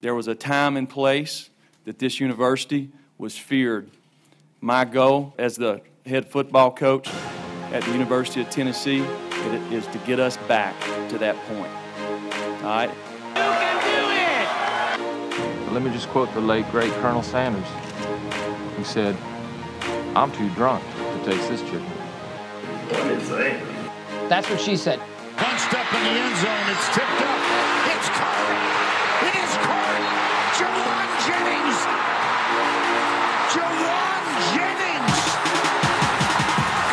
There was a time and place that this university was feared. My goal as the head football coach at the University of Tennessee is to get us back to that point. All right? Let me just quote the late, great Colonel Sanders. He said, I'm too drunk to taste this chicken. That's what she said. One step in the end zone, it's tipped up.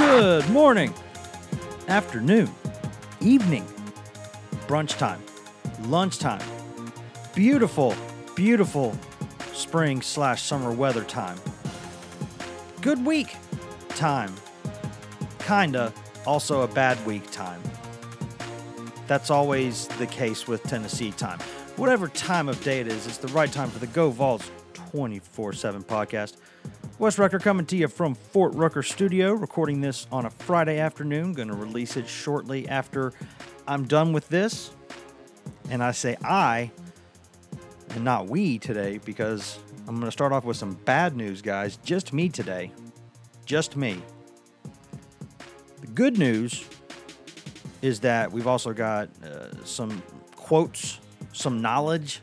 Good morning, afternoon, evening, brunch time, lunchtime. Beautiful, beautiful spring slash summer weather time. Good week time. Kinda, also a bad week time. That's always the case with Tennessee time. Whatever time of day it is, it's the right time for the Go Vols 24 7 podcast. Wes Rucker coming to you from Fort Rucker Studio, recording this on a Friday afternoon. Going to release it shortly after I'm done with this. And I say I and not we today because I'm going to start off with some bad news, guys. Just me today. Just me. The good news is that we've also got uh, some quotes, some knowledge,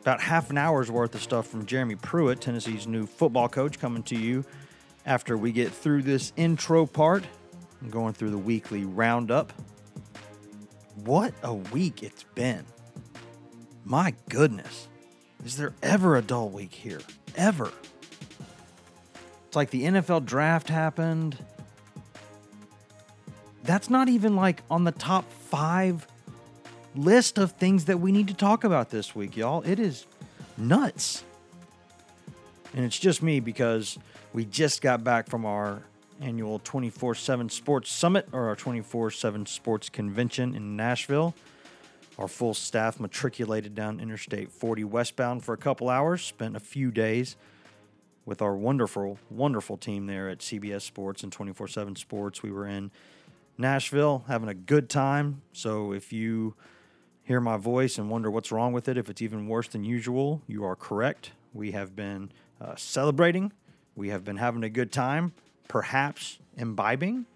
about half an hour's worth of stuff from Jeremy Pruitt, Tennessee's new football coach, coming to you after we get through this intro part and going through the weekly roundup. What a week it's been. My goodness. Is there ever a dull week here? Ever? It's like the NFL draft happened. That's not even like on the top five list of things that we need to talk about this week, y'all. It is nuts. And it's just me because we just got back from our annual 24 7 Sports Summit or our 24 7 Sports Convention in Nashville. Our full staff matriculated down Interstate 40 westbound for a couple hours, spent a few days with our wonderful, wonderful team there at CBS Sports and 24 7 Sports. We were in Nashville having a good time. So if you hear my voice and wonder what's wrong with it, if it's even worse than usual, you are correct. We have been uh, celebrating, we have been having a good time, perhaps imbibing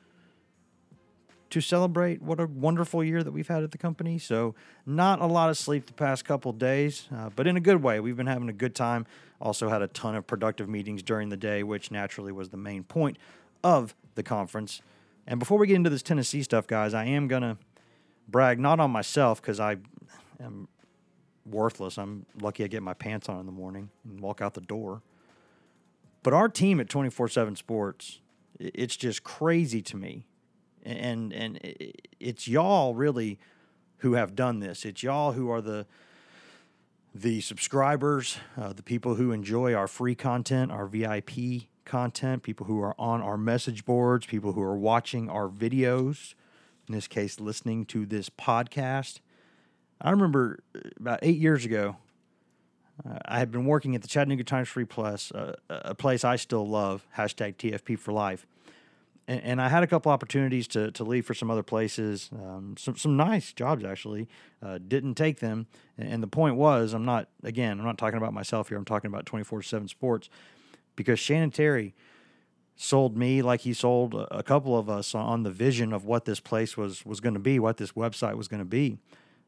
to celebrate what a wonderful year that we've had at the company. So, not a lot of sleep the past couple days, uh, but in a good way. We've been having a good time. Also, had a ton of productive meetings during the day, which naturally was the main point of the conference. And before we get into this Tennessee stuff, guys, I am going to brag not on myself because I am worthless. I'm lucky I get my pants on in the morning and walk out the door. But our team at 24 7 Sports, it's just crazy to me and and it's y'all really who have done this. It's y'all who are the the subscribers, uh, the people who enjoy our free content, our VIP content, people who are on our message boards, people who are watching our videos. In this case, listening to this podcast. I remember uh, about eight years ago, uh, I had been working at the Chattanooga Times Free Press, uh, a place I still love. Hashtag TFP for life and, and, I had a couple opportunities to, to leave for some other places, um, some some nice jobs actually. Uh, didn't take them, and, the point was, I'm not again, I'm not talking about myself here. I'm talking about 24/7 Sports, because Shannon Terry sold me like he sold a, couple of us on the vision of what this place was was going to be, what this website was going to be.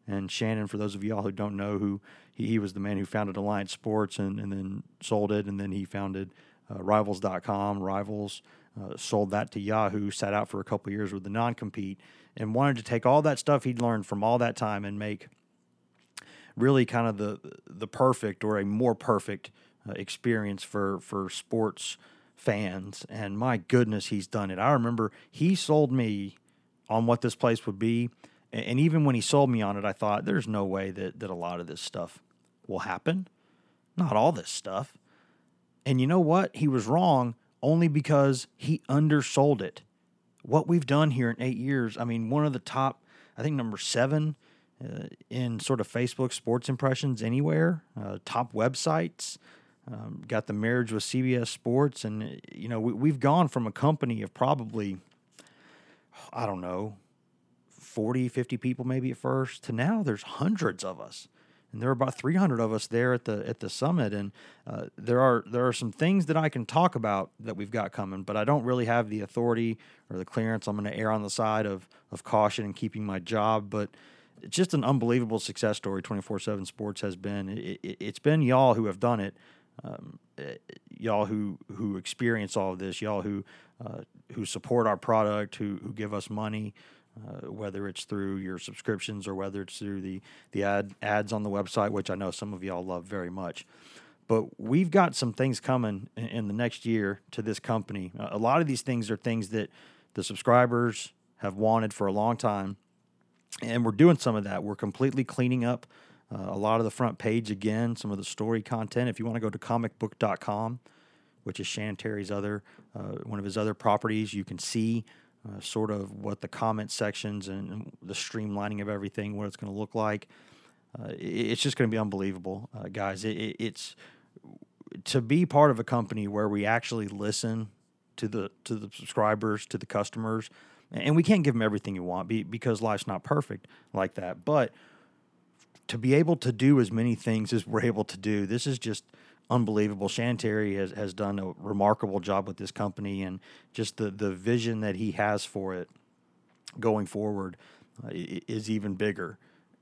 And Shannon, for those of y'all who don't know, who he, he was the man who founded Alliance Sports and, and then sold it, and then he founded uh, Rivals.com, Rivals uh, sold that to Yahoo, sat out for a couple years with the non compete, and wanted to take all that stuff he'd learned from all that time and make really kind of the the perfect or a more perfect uh, experience for for sports fans. And my goodness, he's done it. I remember he sold me on what this place would be. And even when he sold me on it, I thought there's no way that, that a lot of this stuff will happen. Not all this stuff. And you know what? He was wrong only because he undersold it. What we've done here in eight years, I mean, one of the top, I think number seven uh, in sort of Facebook sports impressions anywhere, uh, top websites. Um, got the marriage with CBS Sports, and you know we, we've gone from a company of probably, I don't know, 40, 50 people maybe at first, to now there's hundreds of us. and there are about 300 of us there at the at the summit. And uh, there are there are some things that I can talk about that we've got coming, but I don't really have the authority or the clearance. I'm going to err on the side of of caution and keeping my job, but. It's just an unbelievable success story. Twenty four seven Sports has been. It, it, it's been y'all who have done it. Um, y'all who who experience all of this. Y'all who uh, who support our product. Who who give us money uh, whether it's through your subscriptions or whether it's through the the ad ads on the website, which I know some of y'all love very much. But we've got some things coming in, in the next year to this company. a lot of these things are things that the subscribers have wanted for a long time, and we're doing some of that. We're completely cleaning up uh, a lot of the front page again, some of the story content. If you want to go to comicbook.com, which is Shan Terry's other uh, one of his other properties, you can see uh, sort of what the comment sections and, the streamlining of everything, what it's going to look like. Uh, it, it's just going to be unbelievable, uh, guys. It, it, it's to be part of a company where we actually listen to the to the subscribers, to the customers, and we can't give them everything you want because life's not perfect like that. But to be able to do as many things as we're able to do, this is just unbelievable. Shan Terry has, has done a remarkable job with this company and just the, the vision that he has for it going forward uh, is even bigger.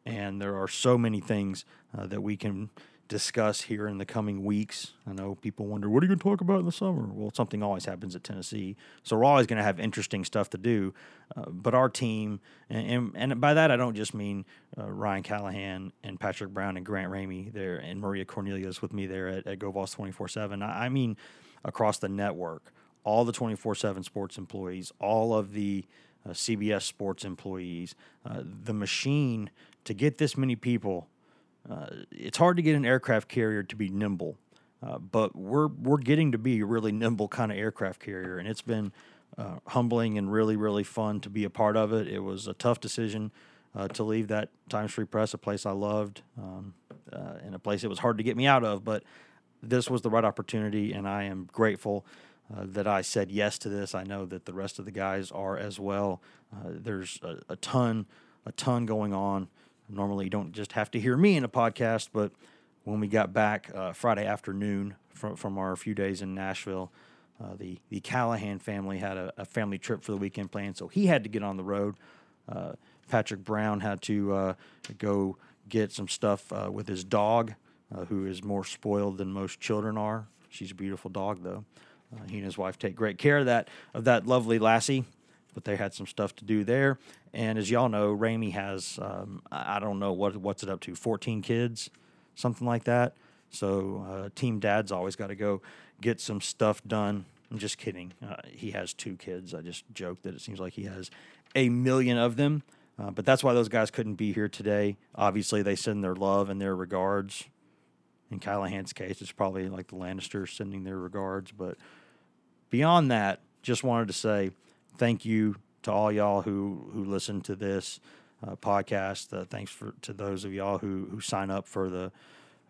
And there are so many things uh, that we can discuss here in the coming weeks. I know people wonder, what are you going to talk about in the summer? Well, something always happens at Tennessee. So we're always going to have interesting stuff to do. Uh, but our team, and, and, and, by that, I don't just mean uh, Ryan Callahan and Patrick Brown and Grant Ramey there and Maria Cornelius with me there at, at GoVols 24 7. I mean across the network, all the 24 7 sports employees, all of the uh, CBS sports employees, uh, the machine to get this many people uh, it's hard to get an aircraft carrier to be nimble, uh, but we're we're getting to be a really nimble kind of aircraft carrier, and it's been uh, humbling and really really fun to be a part of it. It was a tough decision uh, to leave that Times Free Press, a place I loved, um, uh, and a place it was hard to get me out of, but this was the right opportunity, and I am grateful. Uh, that I said yes to this. I know that the rest of the guys are as well. there's a, a ton, a ton going on Normally, you don't just have to hear me in a podcast, but when we got back uh, Friday afternoon from, from our few days in Nashville, uh, the, the Callahan family had a, a, family trip for the weekend planned, so he had to get on the road. Uh, Patrick Brown had to uh, go get some stuff uh, with his dog, uh, who is more spoiled than most children are. She's a beautiful dog, though. he and his wife take great care of that of that lovely lassie but they had some stuff to do there. And as y'all know, Ramey has um, I don't know what what's it up to, 14 kids, something like that. So uh, Team Dad's always got to go get some stuff done. I'm just kidding. Uh, he has two kids. I just joke that it seems like he has a million of them. Uh, but that's why those guys couldn't be here today. Obviously, they send their love and their regards. In Callahan's case, it's probably like the Lannisters sending their regards. But beyond that, just wanted to say thank you to all y'all who who listen to this uh, podcast. Uh, thanks for to those of y'all who who sign up for the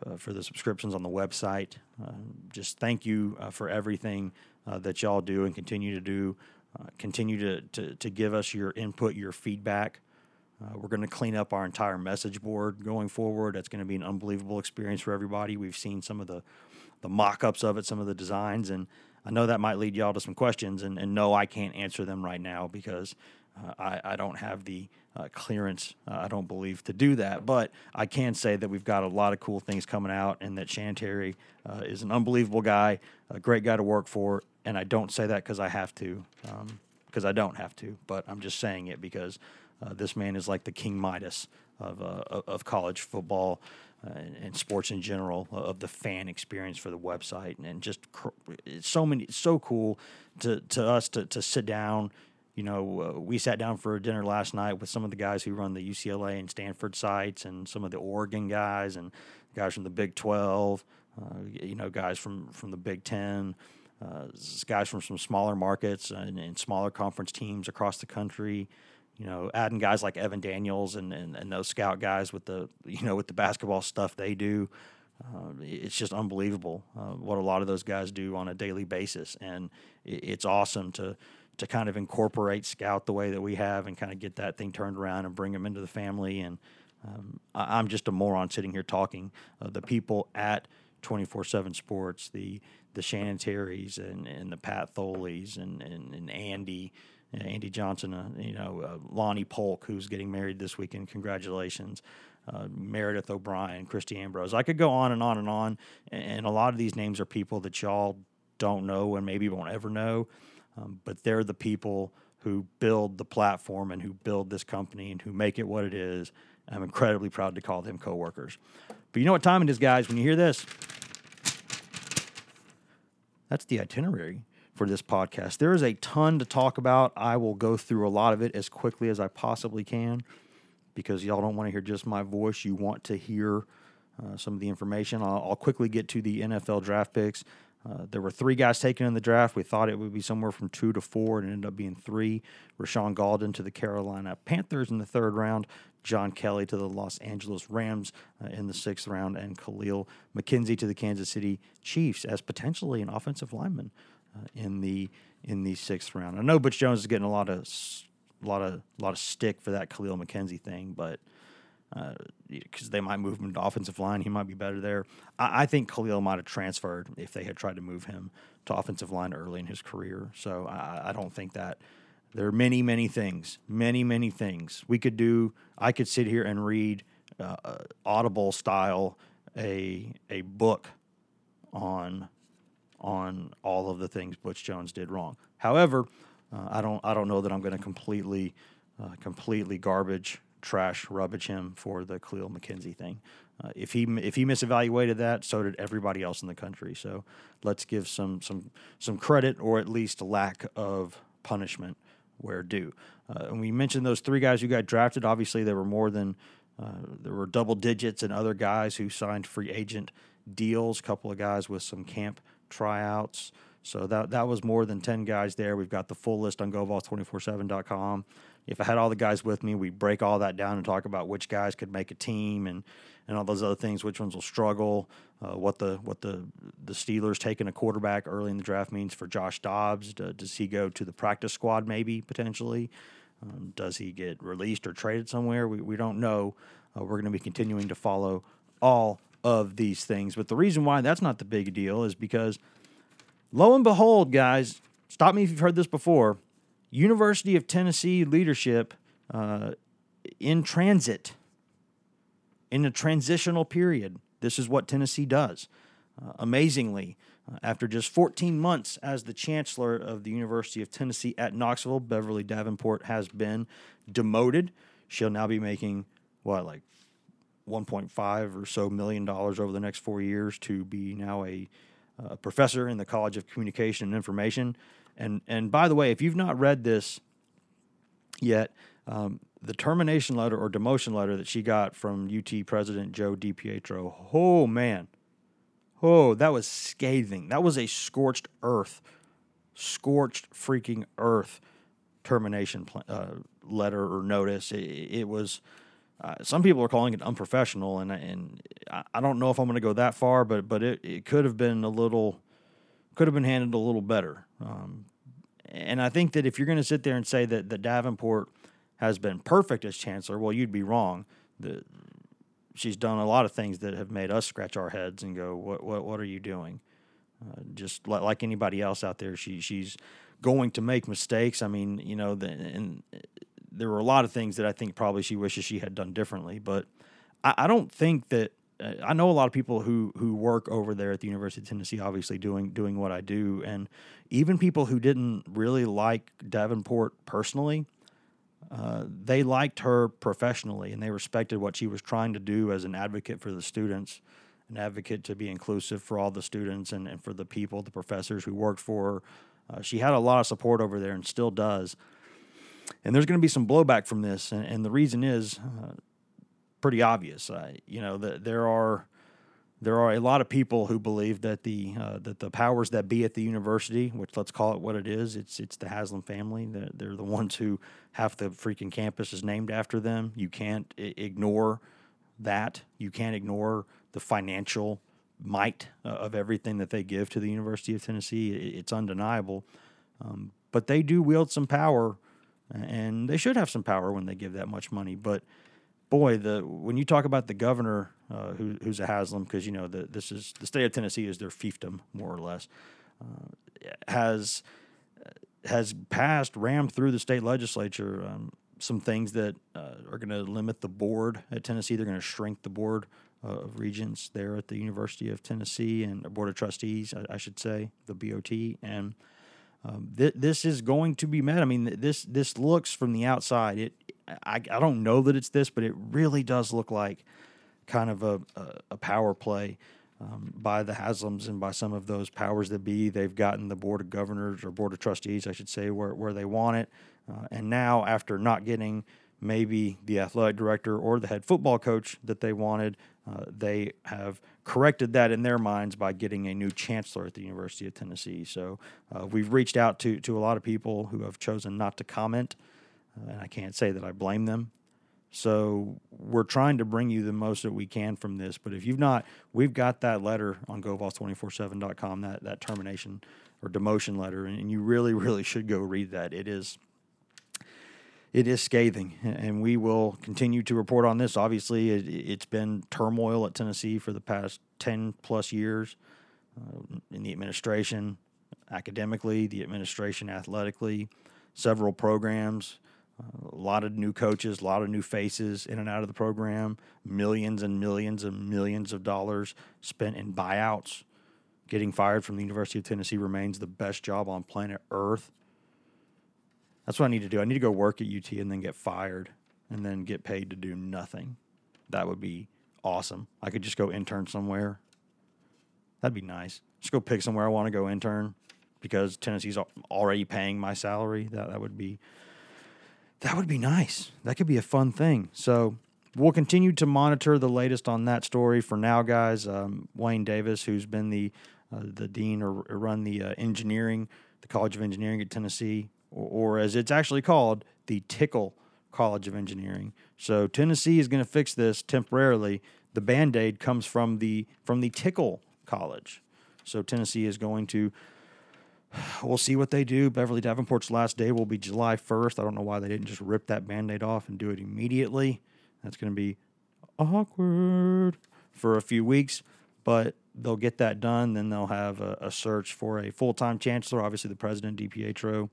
uh, for the subscriptions on the website. Uh, just thank you uh, for everything uh, that y'all do and continue to do. continue to, to to give us your input, your feedback. we're going to clean up our entire message board going forward. That's going to be an unbelievable experience for everybody. We've seen some of the the mock-ups of it, some of the designs, and I know that might lead y'all to some questions, and, and no, I can't answer them right now because uh, I, I don't have the uh, clearance, uh, I don't believe, to do that. But I can say that we've got a lot of cool things coming out, and that Shan Terry uh, is an unbelievable guy, a great guy to work for. And I don't say that because I have to, because um, I don't have to, but I'm just saying it because uh, this man is like the King Midas of, uh, of college football uh, and, sports in general uh, of the fan experience for the website. And, and just cr- so many it's so cool to to us to to sit down. You know uh, we sat down for dinner last night with some of the guys who run the UCLA and Stanford sites and some of the Oregon guys and guys from the Big 12 uh, you know guys from from the Big 10 uh, guys from some smaller markets and, and smaller conference teams across the country you know, adding guys like Evan Daniels and, and, and those scout guys with the you know with the basketball stuff they do, uh, it's just unbelievable uh, what a lot of those guys do on a daily basis, and it's awesome to to kind of incorporate scout the way that we have and kind of get that thing turned around and bring them into the family and Um, I, I'm just a moron sitting here talking. Uh, the people at 24 7 Sports, the the Shannon Terrys and, and the Pat Tholeys and, and, and Andy, Andy Johnson, uh, you know, uh, Lonnie Polk, who's getting married this weekend. Congratulations. Uh, Meredith O'Brien, Christy Ambrose. I could go on and on and on. And a lot of these names are people that y'all don't know and maybe won't ever know. Um, but they're the people who build the platform and who build this company and who make it what it is. I'm incredibly proud to call them coworkers. But you know what time it is, guys? When you hear this, that's the itinerary for this podcast. There is a ton to talk about. I will go through a lot of it as quickly as I possibly can because y'all don't want to hear just my voice. You want to hear uh, some of the information. I'll, I'll, quickly get to the NFL draft picks. Uh, there were three guys taken in the draft. We thought it would be somewhere from two to four, and it ended up being three. Rashaan Gaulden to the Carolina Panthers in the third round. John Kelly to the Los Angeles Rams uh, in the sixth round, and Kahlil McKenzie to the Kansas City Chiefs as potentially an offensive lineman in the in the sixth round. I know Butch Jones is getting a lot of a lot of a lot of stick for that Kahlil McKenzie thing, but because uh, they might move him to offensive line, he might be better there. I, I, think Kahlil might have transferred if they had tried to move him to offensive line early in his career. So I, I don't think that there are many, many things, many, many things we could do. I could sit here and read uh, uh, Audible style a a book on on all of the things Butch Jones did wrong. However, uh, I don't I don't know that I'm going to completely uh, completely garbage trash rubbish him for the Kahlil McKenzie thing. Uh, if he if he misevaluated that, so did everybody else in the country. So let's give some some some credit or at least lack of punishment where due. Uh, and we mentioned those three guys who got drafted. Obviously, there were more than uh, there were double digits and other guys who signed free agent deals. A couple of guys with some camp tryouts. So that that was more than ten guys there. We've got the full list on GoVols247.com. If I had all the guys with me, we'd break all that down and talk about which guys could make a team and and all those other things. Which ones will struggle? Uh, what the what the the Steelers taking a quarterback early in the draft means for Josh Dobbs. does he go to the practice squad maybe potentially? Um, does he get released or traded somewhere? We we don't know. Uh, we're going to be continuing to follow all of these things. But the reason why that's not the big deal is because, lo and behold, guys, stop me if you've heard this before. University of Tennessee leadership uh, in transit in a transitional period. This is what Tennessee does. Uh, amazingly, uh, after just 14 months as the chancellor of the University of Tennessee at Knoxville, Beverly Davenport has been demoted. She'll now be making what, like 1.5 or so million dollars over the next four years to be now a, a professor in the College of Communication and Information. And and by the way, if you've not read this yet, um, the termination letter or demotion letter that she got from UT President Joe DiPietro. Oh man, oh that was scathing. That was a scorched earth, scorched freaking earth termination uh, letter or notice. It, it was. Uh, some people are calling it unprofessional, and and I don't know if I'm going to go that far, but but it, it could have been a little, could have been handled a little better. Um, and I think that if you're going to sit there and say that that Davenport has been perfect as chancellor, well, you'd be wrong. The, she's done a lot of things that have made us scratch our heads and go, "What what what are you doing?" Uh, just like, like anybody else out there, she she's going to make mistakes. I mean, you know, the, and there were a lot of things that I think probably she wishes she had done differently. But I, I don't think that uh, I know a lot of people who who work over there at the University of Tennessee, obviously doing doing what I do, and even people who didn't really like Davenport personally uh, they liked her professionally and they respected what she was trying to do as an advocate for the students, an advocate to be inclusive for all the students and, and for the people, the professors who worked for her. Uh, she had a lot of support over there and still does. And there's going to be some blowback from this. And, and the reason is uh, pretty obvious. you know, that there are there are a lot of people who believe that the uh, that the powers that be at the university, which let's call it what it is, it's it's the Haslam family. They're, they're the ones who half the freaking campus is named after them. You can't I- ignore that. You can't ignore the financial might uh, of everything that they give to the University of Tennessee. It, it's undeniable. Um, but they do wield some power, and they should have some power when they give that much money. But boy, the when you talk about the governor uh, who, who's a Haslam, because you know the, this is the state of Tennessee is their fiefdom more or less, uh, has has passed rammed through the state legislature um, some things that uh, are going to limit the board at Tennessee. They're going to shrink the board uh, of regents there at the University of Tennessee and board of trustees, I, I should say, the BOT and. Um, th- this is going to be met. I mean, this this looks from the outside. It I, I don't know that it's this, but it really does look like kind of a, a, a power play um, by the Haslams and by some of those powers that be. They've gotten the board of governors or board of trustees, I should say, where where they want it. Uh, and now, after not getting maybe the athletic director or the head football coach that they wanted, uh, they have corrected that in their minds by getting a new chancellor at the University of Tennessee. So uh, we've reached out to to a lot of people who have chosen not to comment, uh, and I can't say that I blame them. So we're trying to bring you the most that we can from this. But if you've not, we've got that letter on GoVols247.com, that that termination or demotion letter, and you really, really should go read that. It is it is scathing, and we will continue to report on this. Obviously, it, has been turmoil at Tennessee for the past 10 plus years uh, in the administration, academically, the administration athletically, several programs, uh, a lot of new coaches, a lot of new faces in and out of the program, millions and millions and millions of dollars spent in buyouts. Getting fired from the University of Tennessee remains the best job on planet Earth that's what I need to do. I need to go work at UT and then get fired and then get paid to do nothing. That would be awesome. I could just go intern somewhere. That'd be nice. Just go pick somewhere I want to go intern because Tennessee's already paying my salary. That that would be that would be nice. That could be a fun thing. So we'll continue to monitor the latest on that story. For now, guys, um, Wayne Davis, who's been the uh, the dean or, or run the uh, engineering, the College of Engineering at Tennessee, or, or as it's actually called, the Tickle College of Engineering. So Tennessee is going to fix this temporarily. The band aid comes from the from the Tickle College. So Tennessee is going to. We'll see what they do. Beverly Davenport's last day will be July 1st. I don't know why they didn't just rip that band aid off and do it immediately. That's going to be awkward for a few weeks, but they'll get that done. Then they'll have a, a search for a full time chancellor. Obviously, the president, DiPietro,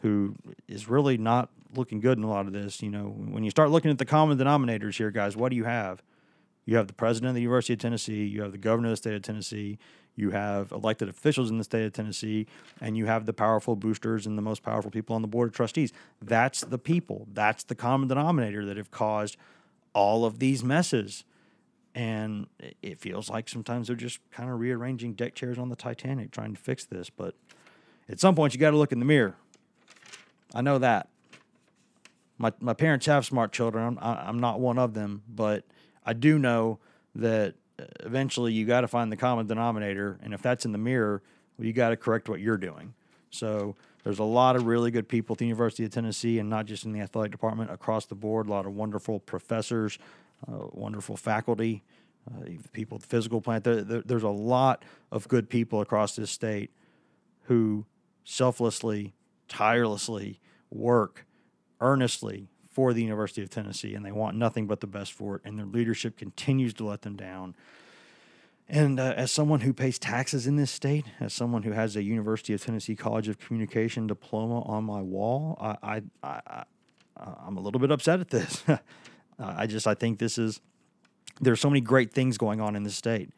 who is really not looking good in a lot of this. You know, when you start looking at the common denominators here, guys, what do you have? You have the president of the University of Tennessee, you have the governor of the state of Tennessee, you have elected officials in the state of Tennessee, and you have the powerful boosters and the most powerful people on the board of trustees. That's the people. That's the common denominator that have caused all of these messes. And it feels like sometimes they're just kind of rearranging deck chairs on the Titanic trying to fix this. But at some point, you got to look in the mirror I know that. My my parents have smart children. I'm I'm not one of them, but I do know that uh, eventually you got to find the common denominator, and if that's in the mirror, well, you got to correct what you're doing. So there's a lot of really good people at the University of Tennessee, and not just in the athletic department, across the board. A lot of wonderful professors, uh, wonderful faculty, uh, people at the physical plant. There, there, there's a lot of good people across this state who selflessly tirelessly work earnestly for the University of Tennessee, and they want nothing but the best for it. And their leadership continues to let them down. And uh, as someone who pays taxes in this state, as someone who has a University of Tennessee College of Communication diploma on my wall, I, I, I, am a little bit upset at this. I just I think this is there's so many great things going on in this state,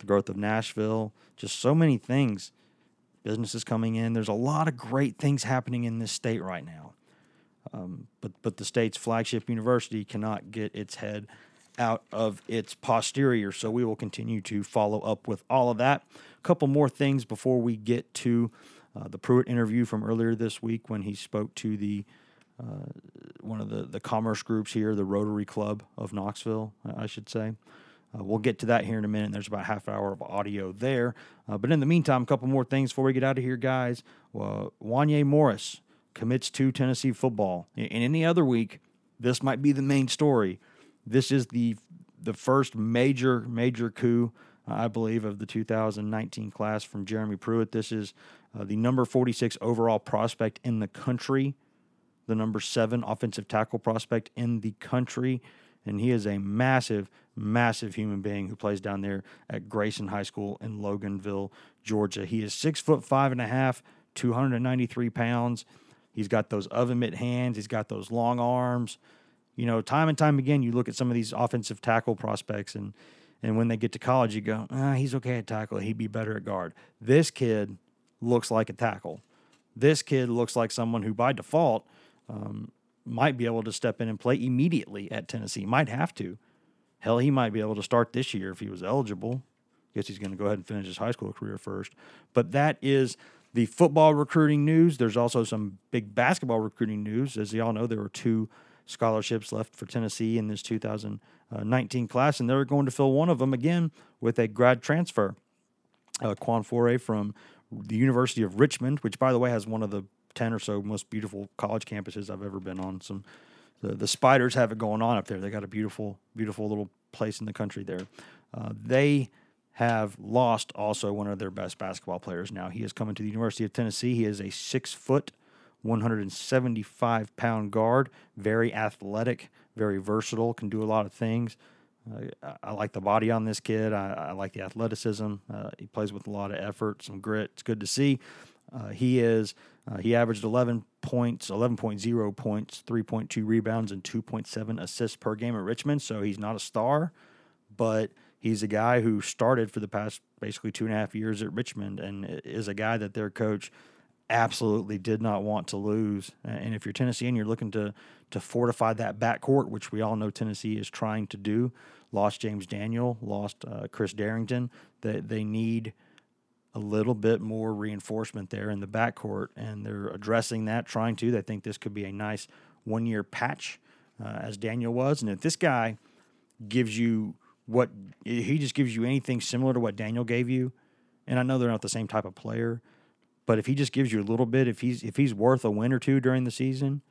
the growth of Nashville, just so many things businesses coming in. There's a lot of great things happening in this state right now. Um, but but the state's flagship university cannot get its head out of its posterior. So we will continue to follow up with all of that. A couple more things before we get to uh, the Pruitt interview from earlier this week when he spoke to the uh, one of the the commerce groups here, the Rotary Club of Knoxville, I should say. Uh, we'll get to that here in a minute. There's about half hour of audio there. Uh, but in the meantime, a couple more things before we get out of here, guys. Uh, Wanya Morris commits to Tennessee football. In, in any other week, this might be the main story. This is the the first major major coup, uh, I believe, of the 2019 class from Jeremy Pruitt. This is uh, the number 46 overall prospect in the country, the number seven offensive tackle prospect in the country and he is a massive, massive human being who plays down there at Grayson High School in Loganville, Georgia. He is six foot five and a half, 293 pounds. He's got those oven mitt hands. He's got those long arms. You know, time and time again, you look at some of these offensive tackle prospects, and and when they get to college, you go, ah, he's okay at tackle. He'd be better at guard. This kid looks like a tackle. This kid looks like someone who, by default, um, might be able to step in and play immediately at Tennessee. Might have to. Hell, he might be able to start this year if he was eligible. Guess he's going to go ahead and finish his high school career first. But that is the football recruiting news. There's also some big basketball recruiting news. As you all know, there were two scholarships left for Tennessee in this 2019 class, and they're going to fill one of them again with a grad transfer. Uh, Khwan Fore from the University of Richmond, which, by the way, has one of the 10 or so most beautiful college campuses I've ever been on. Some the, the spiders have it going on up there. They got a beautiful, beautiful little place in the country there. Uh, they have lost also one of their best basketball players now. He is coming to the University of Tennessee. He is a six foot, 175 pound guard, very athletic, very versatile, can do a lot of things. Uh, I like the body on this kid. I, I like the athleticism. Uh, he plays with a lot of effort, some grit. It's good to see. Uh, he is uh, he averaged 11 points, 11.0 points, 3.2 rebounds, and 2.7 assists per game at Richmond. So he's not a star, but he's a guy who started for the past basically two and a half years at Richmond and is a guy that their coach absolutely did not want to lose. And if you're Tennessee and you're looking to to fortify that backcourt, which we all know Tennessee is trying to do, lost James Daniel, lost uh, Chris Darrington, that they, they need a little bit more reinforcement there in the backcourt, and they're addressing that, trying to. They think this could be a nice one year patch, uh, as Daniel was. And if this guy gives you what he just gives you anything similar to what Daniel gave you, and I know they're not the same type of player, but if he just gives you a little bit, if he's if he's worth a win or two during the season,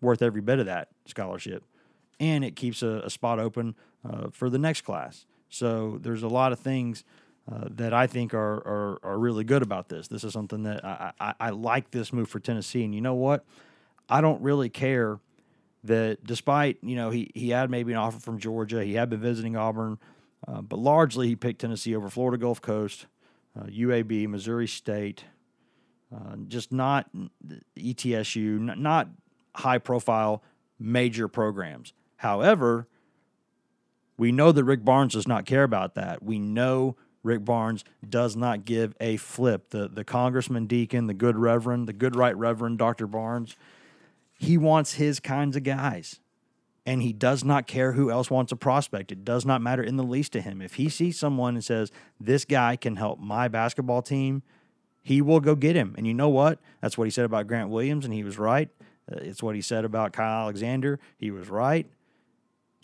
worth every bit of that scholarship, and it keeps a, a spot open uh, for the next class. So there's a lot of things uh, that I think are, are, are really good about this. This is something that I, I, I like this move for Tennessee. And you know what? I don't really care that despite you know he he had maybe an offer from Georgia, he had been visiting Auburn, uh, but largely he picked Tennessee over Florida Gulf Coast, uh, UAB, Missouri State, uh, just not ETSU, not high profile major programs. However, we know that Rick Barnes does not care about that. We know Rick Barnes does not give a flip. The the congressman deacon, the good reverend, the good right reverend Dr. Barnes, he wants his kinds of guys. And he does not care who else wants a prospect. It does not matter in the least to him. If he sees someone and says, This guy can help my basketball team, he will go get him. And you know what? That's what he said about Grant Williams, and he was right. Uh, it's what he said about Kyle Alexander. He was right.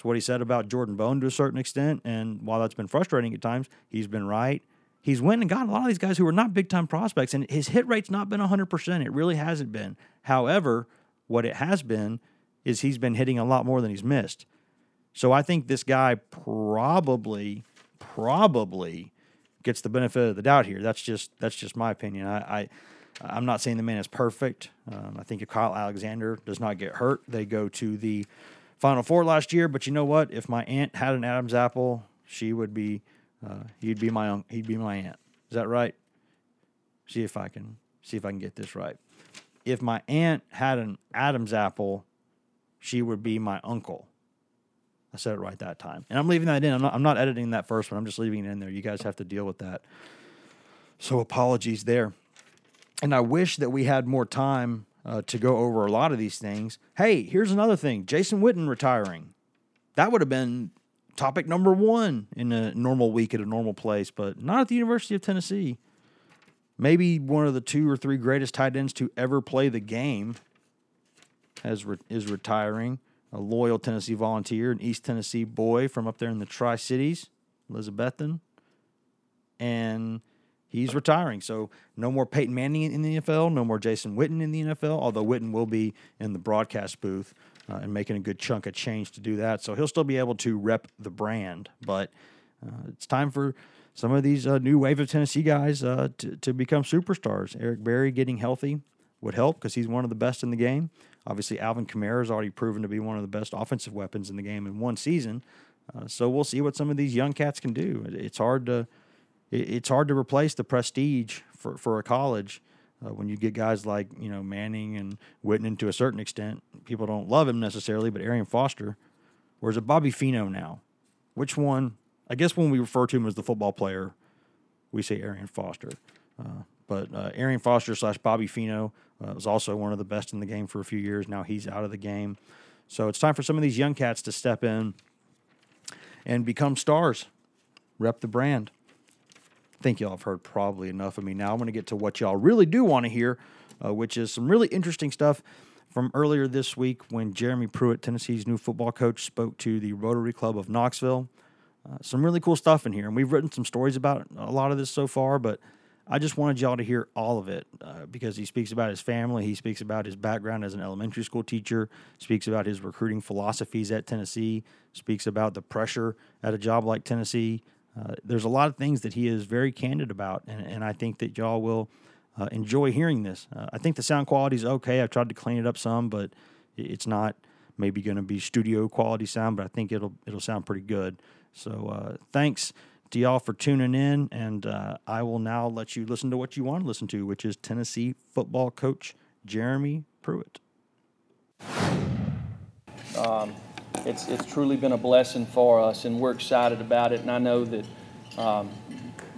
What he said about Jordan Bone to a certain extent. And while that's been frustrating at times, he's been right. He's went and gotten a lot of these guys who are not big time prospects, and his hit rate's not been 100%. It really hasn't been. However, what it has been is he's been hitting a lot more than he's missed. So I think this guy probably, probably gets the benefit of the doubt here. That's just that's just my opinion. I, I I'm not saying the man is perfect. Um, I think if Kyle Alexander does not get hurt, they go to the Final Four last year. But you know what? If my aunt had an Adam's apple, she would be, uh, he'd be my he'd be my aunt. Is that right? See if I can see if I can get this right. If my aunt had an Adam's apple, she would be my uncle. I said it right that time, and I'm leaving that in. I'm not, I'm not editing that first one. I'm just leaving it in there. You guys have to deal with that. So apologies there. And I wish that we had more time uh, to go over a lot of these things. Hey, here's another thing Jason Witten retiring. That would have been topic number one in a normal week at a normal place, but not at the University of Tennessee. Maybe one of the two or three greatest tight ends to ever play the game has re- is retiring. A loyal Tennessee volunteer, an East Tennessee boy from up there in the Tri Cities, Elizabethton. And he's retiring. So no more Peyton Manning in the NFL, no more Jason Witten in the NFL, although Witten will be in the broadcast booth uh, and making a good chunk of change to do that. So he'll still be able to rep the brand, but uh, it's time for some of these uh, new wave of Tennessee guys uh, to, to become superstars. Eric Berry getting healthy would help because he's one of the best in the game. Obviously, Alvin Kamara has already proven to be one of the best offensive weapons in the game in one season. Uh, so we'll see what some of these young cats can do. It's hard to it's hard to replace the prestige for, for a college uh, when you get guys like you know Manning and Witten to a certain extent. People don't love him necessarily, but Arian Foster, or is it Bobby Feeno now? Which one? I guess when we refer to him as the football player, we say Arian Foster. Uh, but uh, Arian Foster slash Bobby Feeno uh, was also one of the best in the game for a few years. Now he's out of the game. So it's time for some of these young cats to step in and become stars, rep the brand. Think y'all have heard probably enough of me now. I'm going to get to what y'all really do want to hear, uh, which is some really interesting stuff from earlier this week when Jeremy Pruitt, Tennessee's new football coach, spoke to the Rotary Club of Knoxville. Uh, some really cool stuff in here, and we've written some stories about a lot of this so far, but I just wanted y'all to hear all of it uh, because he speaks about his family, he speaks about his background as an elementary school teacher, speaks about his recruiting philosophies at Tennessee, speaks about the pressure at a job like Tennessee. Uh, there's a lot of things that he is very candid about, and, and I think that y'all will uh, enjoy hearing this. Uh, I think the sound quality is okay. I've tried to clean it up some, but it's not maybe going to be studio quality sound, but I think it'll it'll sound pretty good. So uh, thanks to y'all for tuning in, and uh, I will now let you listen to what you want to listen to, which is Tennessee football coach Jeremy Pruitt. Um, it's it's truly been a blessing for us, and we're excited about it. And I know that um,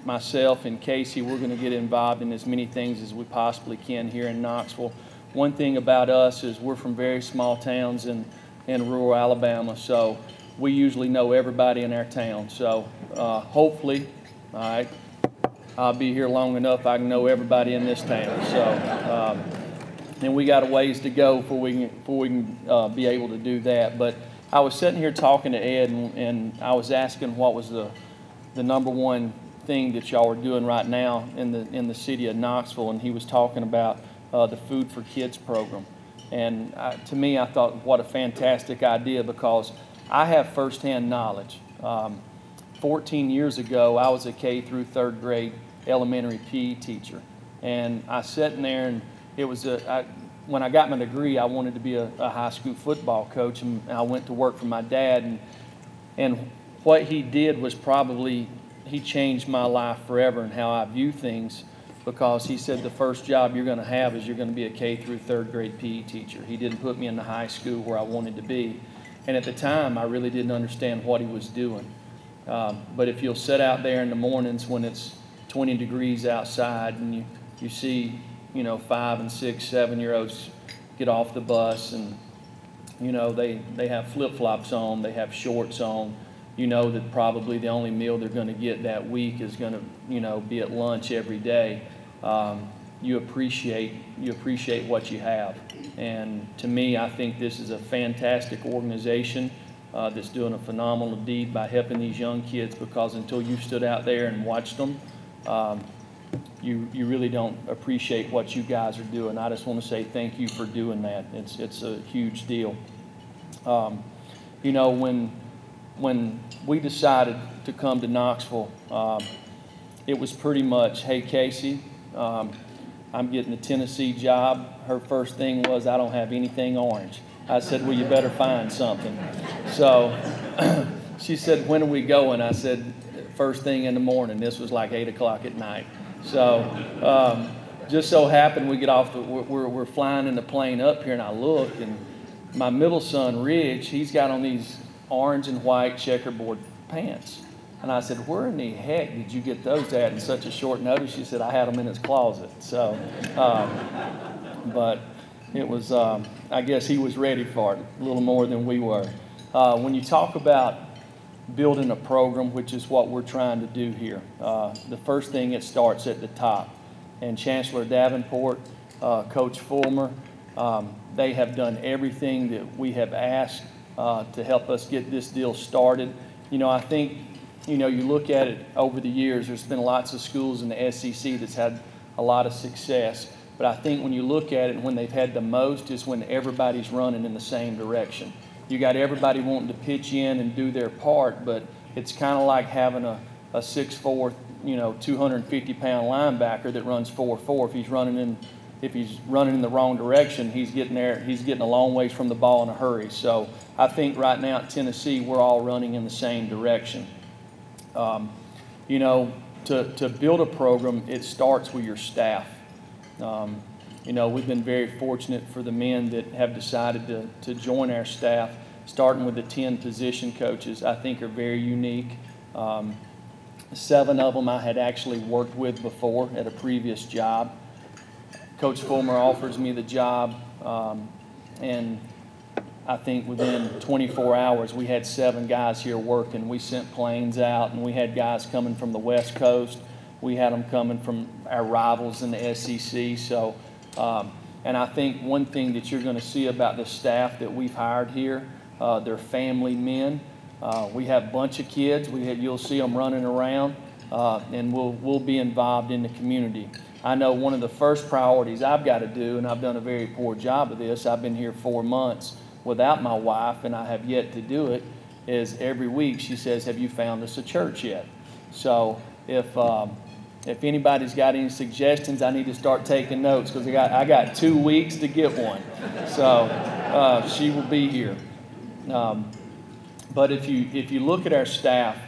myself and Casey, we're going to get involved in as many things as we possibly can here in Knoxville. One thing about us is we're from very small towns in in rural Alabama, so we usually know everybody in our town. So uh, hopefully, all right, I'll be here long enough I can know everybody in this town. So, um, and we got a ways to go before we can, before we can uh, be able to do that. But I was sitting here talking to Ed, and, and I was asking what was the the number one thing that y'all are doing right now in the in the city of Knoxville, and he was talking about uh, the Food for Kids program. And uh, to me, I thought, what a fantastic idea because I have firsthand knowledge. Um, 14 years ago, I was a K through third grade elementary PE teacher, and I sat in there, and it was a. I, when I got my degree, I wanted to be a, a high school football coach, and I went to work for my dad, and and what he did was probably he changed my life forever and how I view things because he said the first job you're going to have is you're going to be a K through third grade PE teacher. He didn't put me in the high school where I wanted to be. And at the time, I really didn't understand what he was doing. Um, but if you'll sit out there in the mornings when it's 20 degrees outside and you, you see, you know, five and six, seven year olds get off the bus and, you know, they, they have flip flops on, they have shorts on, you know that probably the only meal they're going to get that week is going to, you know, be at lunch every day. Um, you appreciate you appreciate what you have. And to me, I think this is a fantastic organization uh, that's doing a phenomenal deed by helping these young kids. Because until you stood out there and watched them, um, you you really don't appreciate what you guys are doing. I just want to say thank you for doing that. It's it's a huge deal. Um, you know when when we decided to come to Knoxville, um, it was pretty much, hey Casey. Um, I'm getting a Tennessee job. Her first thing was, I don't have anything orange. I said, Well, you better find something. So she said, When are we going? I said, First thing in the morning. This was like 8 o'clock at night. So um, just so happened we get off, the, we're, we're flying in the plane up here, and I look, and my middle son, Ridge, he's got on these orange and white checkerboard pants. And I said, Where in the heck did you get those at in such a short notice? She said, I had them in his closet. So, um, but it was, um, I guess he was ready for it a little more than we were. Uh, when you talk about building a program, which is what we're trying to do here, uh, the first thing it starts at the top. And Chancellor Davenport, uh, Coach Fulmer, um, they have done everything that we have asked uh, to help us get this deal started. You know, I think you know, you look at it over the years, there's been lots of schools in the SEC that's had a lot of success. But I think when you look at it, when they've had the most is when everybody's running in the same direction. You got everybody wanting to pitch in and do their part, but it's kind of like having a, a 6'4, you know, 250 pound linebacker that runs 4'4. If he's running in if he's running in the wrong direction, he's getting there, he's getting a long ways from the ball in a hurry. So I think right now at Tennessee, we're all running in the same direction. Um, you know, to, to build a program, it starts with your staff. Um, you know, we've been very fortunate for the men that have decided to, to join our staff, starting with the 10 position coaches, I think are very unique. Um, seven of them I had actually worked with before at a previous job. Coach Fulmer offers me the job, um, and I think within 24 hours, we had seven guys here working. We sent planes out, and we had guys coming from the West Coast. We had them coming from our rivals in the SEC. So, um, and I think one thing that you're going to see about the staff that we've hired here, uh, they're family men. Uh, we have a bunch of kids. We have, you'll see them running around, uh, and we'll, we'll be involved in the community. I know one of the first priorities I've got to do, and I've done a very poor job of this, I've been here four months without my wife, and I have yet to do it, is every week she says, Have you found us a church yet? So if, um, if anybody's got any suggestions, I need to start taking notes because I got, I got two weeks to get one. So uh, she will be here. Um, but if you, if you look at our staff,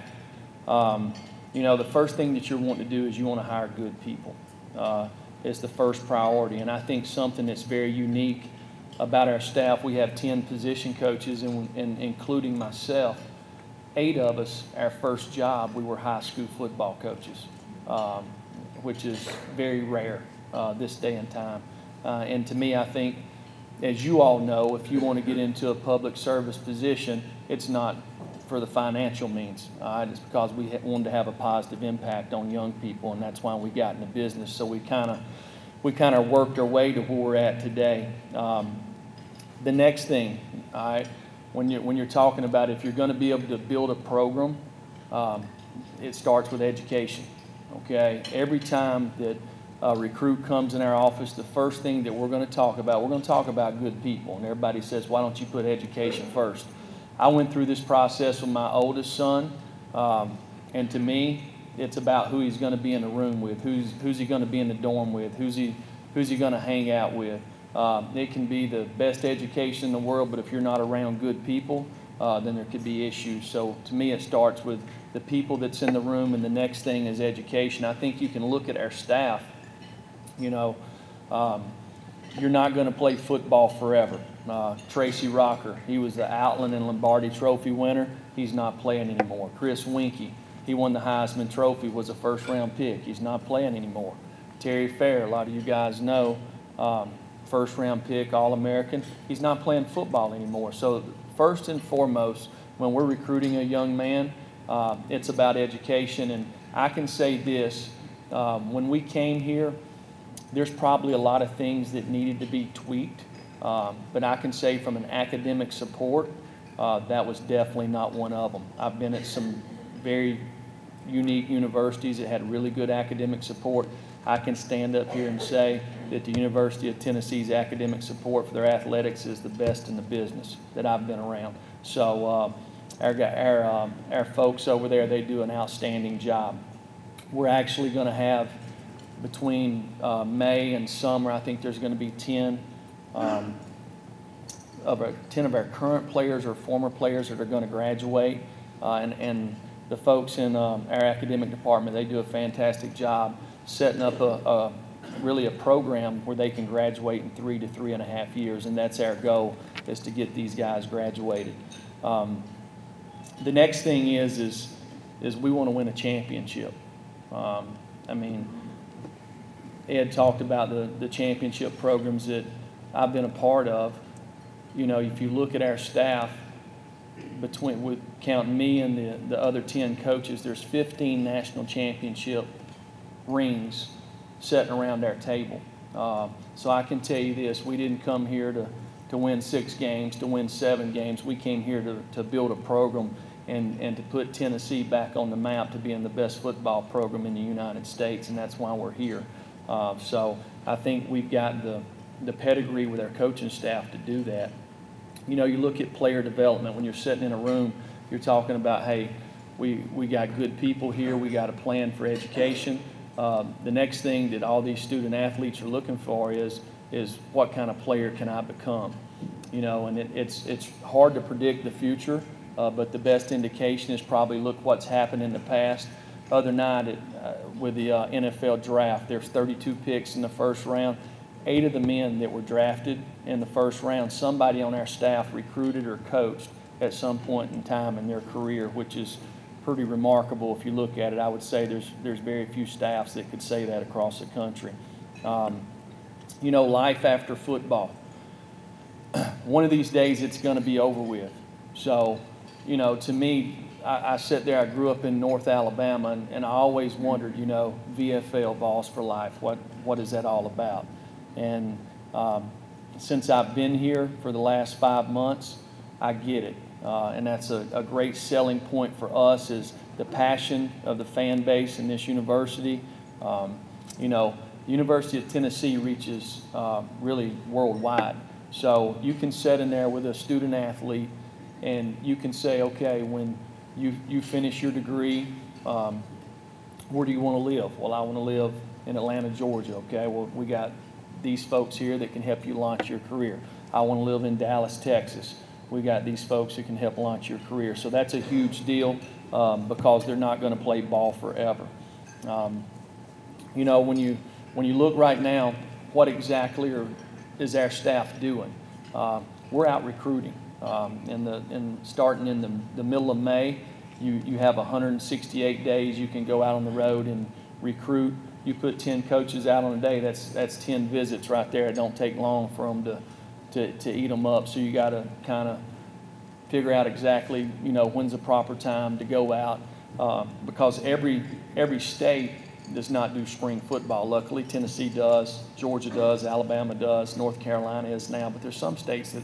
um, you know, the first thing that you're wanting to do is you want to hire good people uh, is the first priority. And I think something that's very unique about our staff, we have 10 position coaches, and, and including myself, eight of us, our first job, we were high school football coaches, um, which is very rare uh, this day and time. Uh, and to me, I think, as you all know, if you want to get into a public service position, it's not for the financial means. Uh, it's because we wanted to have a positive impact on young people, and that's why we got into business. So we kind of we kind of worked our way to where we're at today. Um, the next thing, all right, when you're when you're talking about if you're going to be able to build a program, um, it starts with education. Okay, every time that a recruit comes in our office, the first thing that we're going to talk about, we're going to talk about good people, and everybody says, "Why don't you put education first? I went through this process with my oldest son, um, and to me, it's about who he's going to be in the room with, who's who's he going to be in the dorm with, who's he who's he going to hang out with. Um, it can be the best education in the world, but if you're not around good people, uh, then there could be issues. So to me, it starts with the people that's in the room, and the next thing is education. I think you can look at our staff. You know, um, you're not going to play football forever. Uh, Tracy Rocker, he was the Outland and Lombardi Trophy winner. He's not playing anymore. Chris Weinke, he won the Heisman Trophy, was a first round pick. He's not playing anymore. Terry Fair, a lot of you guys know, um, first round pick, All American. He's not playing football anymore. So, first and foremost, when we're recruiting a young man, uh, it's about education. And I can say this um, when we came here, there's probably a lot of things that needed to be tweaked. Um, but I can say from an academic support, uh, that was definitely not one of them. I've been at some very unique universities that had really good academic support. I can stand up here and say that the University of Tennessee's academic support for their athletics is the best in the business that I've been around. So uh, our, our, um, our folks over there, they do an outstanding job. We're actually going to have between uh, May and summer, I think there's going to be 10 um, of our, 10 of our current players or former players that are going to graduate. Uh, and, and the folks in um, our academic department, they do a fantastic job setting up a, a, really a program where they can graduate in three to three and a half years. And that's our goal is to get these guys graduated. Um, the next thing is, is, is we want to win a championship. Um, I mean, Ed talked about the, the championship programs that I've been a part of, you know, if you look at our staff, between with counting me and the, the other 10 coaches, there's 15 national championship rings sitting around our table. Uh, so I can tell you this we didn't come here to, to win six games, to win seven games. We came here to, to build a program and, and to put Tennessee back on the map to being the best football program in the United States, and that's why we're here. Uh, so I think we've got the, the pedigree with our coaching staff to do that. You know, you look at player development when you're sitting in a room, you're talking about, hey, we, we got good people here, we got a plan for education. um, the next thing that all these student athletes are looking for is, is what kind of player can I become? You know, and it, it's, it's hard to predict the future, uh, but the best indication is probably look what's happened in the past. Other night uh, with the uh, NFL draft, there's 32 picks in the first round. Eight of the men that were drafted in the first round, somebody on our staff recruited or coached at some point in time in their career, which is pretty remarkable if you look at it. I would say there's, there's very few staffs that could say that across the country. Um, you know, life after football. One of these days it's going to be over with. So, you know, to me, I, I sit there, I grew up in North Alabama, and, and I always wondered, you know, VFL, Vols for Life, what, what is that all about? And um, since I've been here for the last five months, I get it. Uh, and that's a, a, great selling point for us is the passion of the fan base in this university. Um, you know, University of Tennessee reaches uh, really worldwide. So you can sit in there with a student athlete and you can say, okay, when you, you finish your degree, um, where do you want to live? Well, I want to live in Atlanta, Georgia. Okay, well, we got these folks here that can help you launch your career. I want to live in Dallas, Texas we got these folks who can help launch your career. So that's a huge deal um, because they're not going to play ball forever. Um, you know, when you when you look right now, what exactly are, is our staff doing? Uh, we're out recruiting. Um, in the in starting in the, the middle of May, you you have 168 days. You can go out on the road and recruit. You put 10 coaches out on a day. That's that's 10 visits right there. It don't take long for them to to, to eat them up. So you got to kind of figure out exactly, you know, when's the proper time to go out uh, because every every state does not do spring football. Luckily, Tennessee does, Georgia does, Alabama does, North Carolina is now, but there's some states that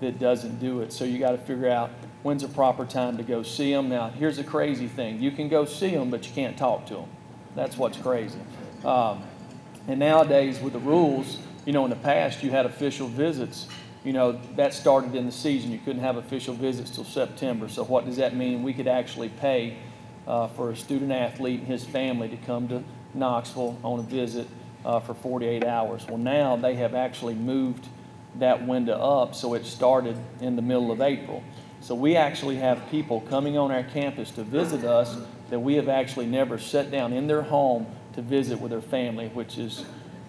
that doesn't do it. So you got to figure out when's the proper time to go see them. Now, here's the crazy thing: you can go see them, but you can't talk to them. That's what's crazy. Um, and nowadays, with the rules, you know, in the past, you had official visits. You know, that started in the season. You couldn't have official visits till September. So, what does that mean? We could actually pay uh, for a student athlete and his family to come to Knoxville on a visit uh, for 48 hours. Well, now they have actually moved that window up, so it started in the middle of April. So we actually have people coming on our campus to visit us that we have actually never sat down in their home to visit with their family, which is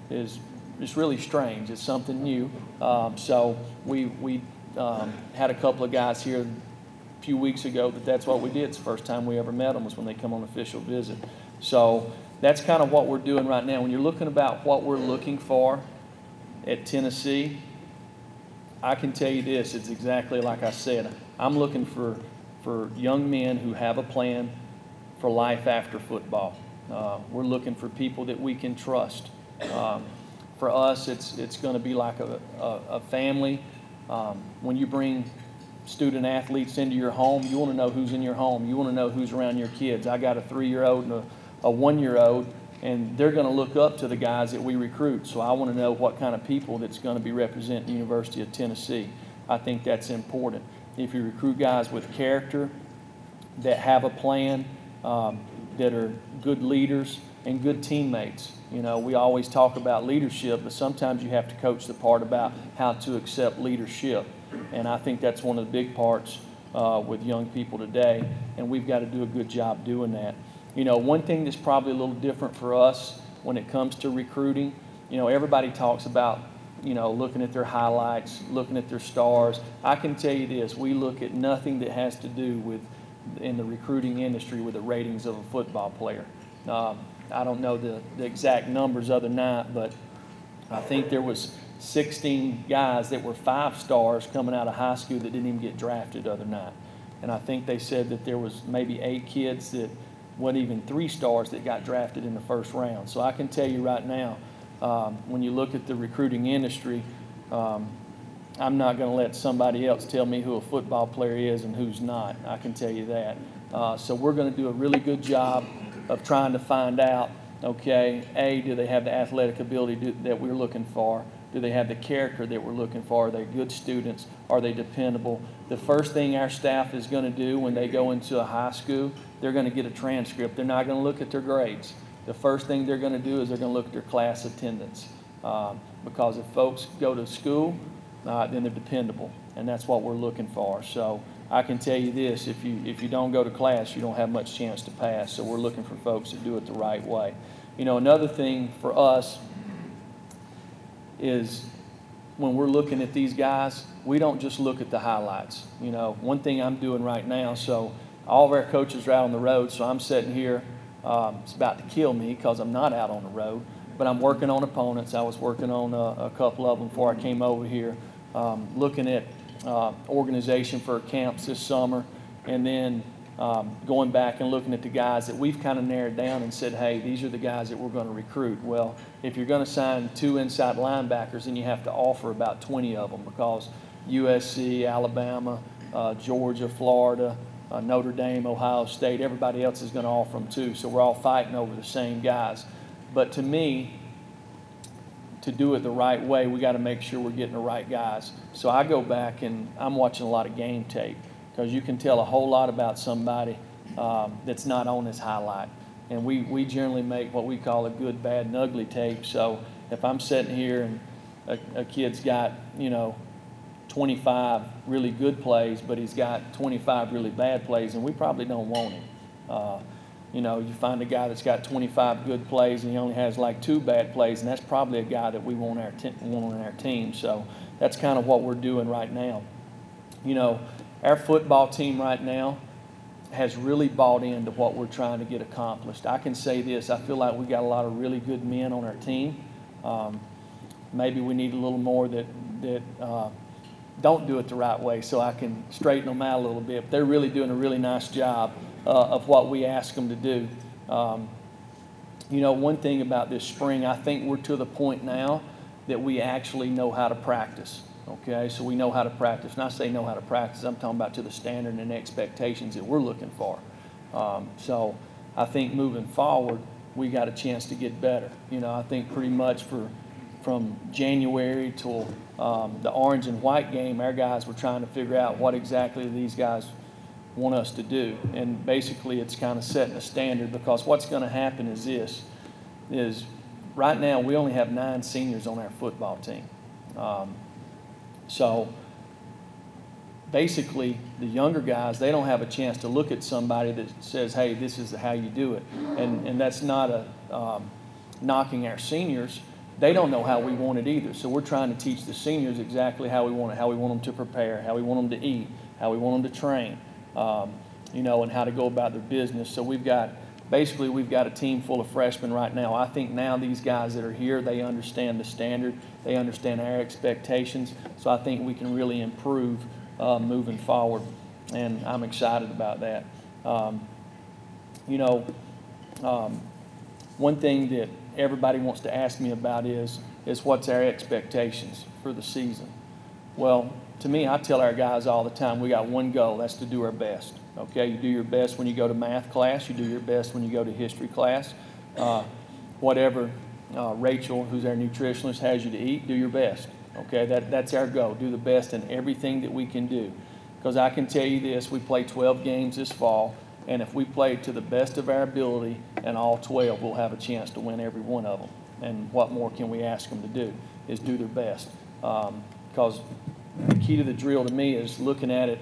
is it's really strange. It's something new. Um, so we we um, had a couple of guys here a few weeks ago that that's what we did. It's the first time we ever met them was when they come on official visit. So that's kind of what we're doing right now. When you're looking about what we're looking for at Tennessee, I can tell you this: it's exactly like I said. I'm looking for for young men who have a plan for life after football. Uh, we're looking for people that we can trust. Um, for us, it's, it's going to be like a, a, a family. Um, when you bring student athletes into your home, you want to know who's in your home. You want to know who's around your kids. I got a three year old and a, a one year old, and they're going to look up to the guys that we recruit. So I want to know what kind of people that's going to be representing the University of Tennessee. I think that's important. If you recruit guys with character, that have a plan, um, that are good leaders and good teammates, you know, we always talk about leadership, but sometimes you have to coach the part about how to accept leadership. And I think that's one of the big parts uh, with young people today, and we've got to do a good job doing that. You know, one thing that's probably a little different for us when it comes to recruiting, you know, everybody talks about, you know, looking at their highlights, looking at their stars. I can tell you this we look at nothing that has to do with, in the recruiting industry, with the ratings of a football player. Um, I don't know the, the exact numbers other night, but I think there was 16 guys that were five stars coming out of high school that didn't even get drafted other night. And I think they said that there was maybe eight kids that weren't even three stars that got drafted in the first round. So I can tell you right now, um, when you look at the recruiting industry, um, I'm not going to let somebody else tell me who a football player is and who's not. I can tell you that. Uh, so we're going to do a really good job of trying to find out, okay, A, do they have the athletic ability do, that we're looking for? Do they have the character that we're looking for? Are they good students? Are they dependable? The first thing our staff is going to do when they go into a high school, they're going to get a transcript. They're not going to look at their grades. the first thing they're going to do is they're going to look at their class attendance. Um, because if folks go to school, uh, then they're dependable, and that's what we're looking for. So I can tell you this: if you if you don't go to class, you don't have much chance to pass. So we're looking for folks to do it the right way. You know, another thing for us is when we're looking at these guys, we don't just look at the highlights. You know, one thing I'm doing right now, so all of our coaches are out on the road, so I'm sitting here. Um, it's about to kill me because I'm not out on the road, but I'm working on opponents. I was working on a, a couple of them before I came over here, um, looking at uh, organization for camps this summer, and then um, going back and looking at the guys that we've kind of narrowed down and said, hey, these are the guys that we're going to recruit. Well, if you're going to sign two inside linebackers, then you have to offer about 20 of them because USC, Alabama, uh, Georgia, Florida, uh, Notre Dame, Ohio State, everybody else is going to offer them too. So we're all fighting over the same guys. But to me, to do it the right way, we got to make sure we're getting the right guys. So I go back and I'm watching a lot of game tape because you can tell a whole lot about somebody um, that's not on this highlight. And we, we generally make what we call a good, bad, and ugly tape. So if I'm sitting here and a, a kid's got, you know, 25 really good plays, but he's got 25 really bad plays, and we probably don't want him. Uh, you know, you find a guy that's got 25 good plays and he only has like two bad plays, and that's probably a guy that we want, our te- want on our team. So that's kind of what we're doing right now. You know, our football team right now has really bought into what we're trying to get accomplished. I can say this I feel like we got a lot of really good men on our team. Um, maybe we need a little more that, that uh, don't do it the right way so I can straighten them out a little bit. But they're really doing a really nice job uh, of what we ask them to do. Um, you know, one thing about this spring, I think we're to the point now that we actually know how to practice. Okay, so we know how to practice. And I say know how to practice, I'm talking about to the standard and expectations that we're looking for. Um, so I think moving forward, we got a chance to get better. You know, I think pretty much for from January till um, the orange and white game, our guys were trying to figure out what exactly these guys want us to do. And basically, it's kind of setting a standard because what's going to happen is this: is right now we only have nine seniors on our football team. Um, so basically, the younger guys they don't have a chance to look at somebody that says, "Hey, this is how you do it," and and that's not a um, knocking our seniors they don't know how we want it either. So we're trying to teach the seniors exactly how we want it, how we want them to prepare, how we want them to eat, how we want them to train, um, you know, and how to go about their business. So we've got basically we've got a team full of freshmen right now. I think now these guys that are here, they understand the standard, they understand our expectations. So I think we can really improve uh, moving forward, and I'm excited about that. Um, you know, um, one thing that everybody wants to ask me about is, is what's our expectations for the season? Well, to me, I tell our guys all the time, we got one goal, that's to do our best. Okay, you do your best when you go to math class, you do your best when you go to history class. Uh, whatever uh, Rachel, who's our nutritionist, has you to eat, do your best. Okay, that, that's our goal. Do the best in everything that we can do. Because I can tell you this, we play 12 games this fall. And if we play to the best of our ability and all 12, we'll have a chance to win every one of them. And what more can we ask them to do is do their best. Because um, the key to the drill to me is looking at it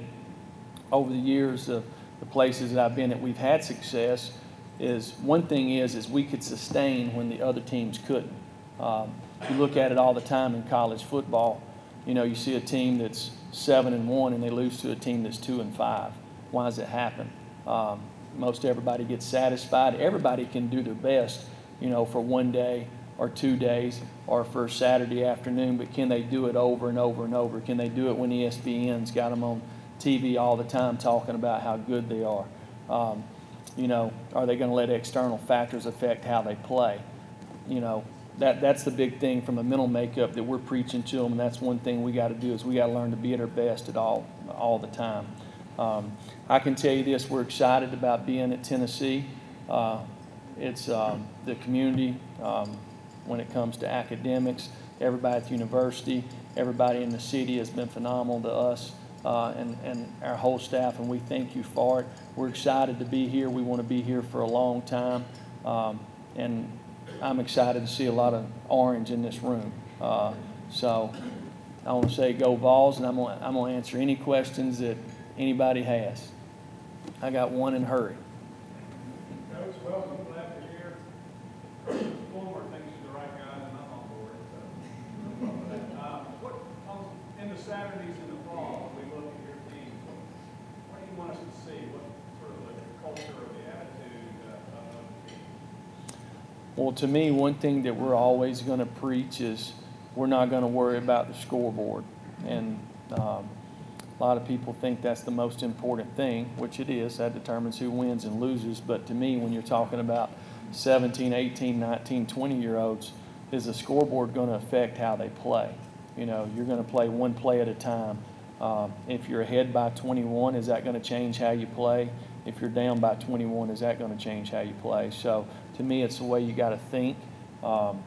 over the years of the places that I've been that we've had success is one thing is is we could sustain when the other teams couldn't. Um, you look at it all the time in college football. You know, you see a team that's seven and one and they lose to a team that's two and five. Why does it happen? Um, most everybody gets satisfied. Everybody can do their best, you know, for one day or two days or for Saturday afternoon, but can they do it over and over and over? Can they do it when ESPN's got them on TV all the time talking about how good they are? Um, you know, are they going to let external factors affect how they play? You know, that that's the big thing from a mental makeup that we're preaching to them, and that's one thing we got to do is we got to learn to be at our best at all all the time. Um, I can tell you this: we're excited about being at Tennessee. Uh, it's um, the community um, when it comes to academics. Everybody at the university, everybody in the city has been phenomenal to us uh, and, and our whole staff, and we thank you for it. We're excited to be here. We want to be here for a long time. Um, and I'm excited to see a lot of orange in this room. Uh, so I want to say go Vols, and I'm going to answer any questions that anybody has. I got one in hurry. Coach, welcome, glad here. Fulmer thinks you're the right guy, and I'm on board, so. Uh, What, on, in the Saturdays in the fall, we look at your team, what do you want us to see? What sort of the culture or the attitude uh, of the team? Well, to me, one thing that we're always going to preach is we're not going to worry about the scoreboard. And um, a lot of people think that's the most important thing, which it is. That determines who wins and loses. But to me, when you're talking about 17, 18, 19, 20 year olds, is the scoreboard going to affect how they play? You know, you're going to play one play at a time. Um, if you're ahead by 21, is that going to change how you play? If you're down by 21, is that going to change how you play? So to me, it's the way you got to think. Um,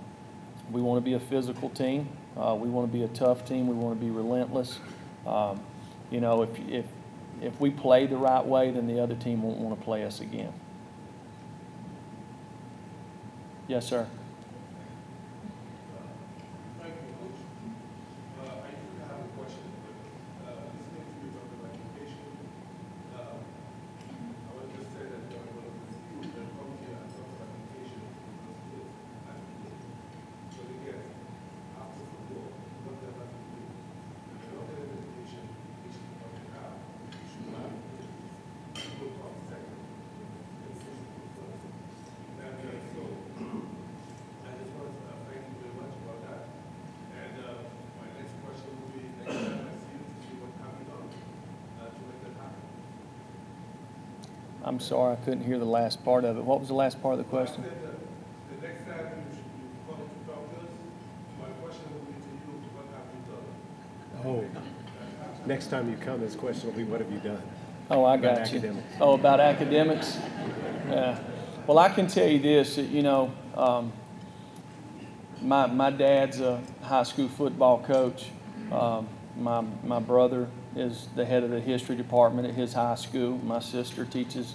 we want to be a physical team. Uh, we want to be a tough team. We want to be relentless. Um, you know, if, if, if we play the right way, then the other team won't want to play us again. Yes, sir. Thank you, Coach. Uh, I do have a question, but, uh, listening to you talk about education, uh, I would just say that, uh, one of the schools that come here and talk about education, those kids, as a kid. So they get after football, what they have to do. If they don't get an education, they should not have, they should not, go from second, and first, to first. And, uh, so, I just want to uh, thank you very much about that. And uh, my next question will be, next time I see you, to see what have you done uh, to make that happen? I'm sorry, I couldn't hear the last part of it. What was the last part of the question? I said that the next time you should be calling to doctors, my question will be to you, what have you done? Oh, next time you come, his question will be, what have you done? Oh, I About got you. academics. Oh, about academics? Yeah. Well, I can tell you this, that, you know, um, my, my dad's a high school football coach. Um, my, my brother is the head of the history department at his high school. My sister teaches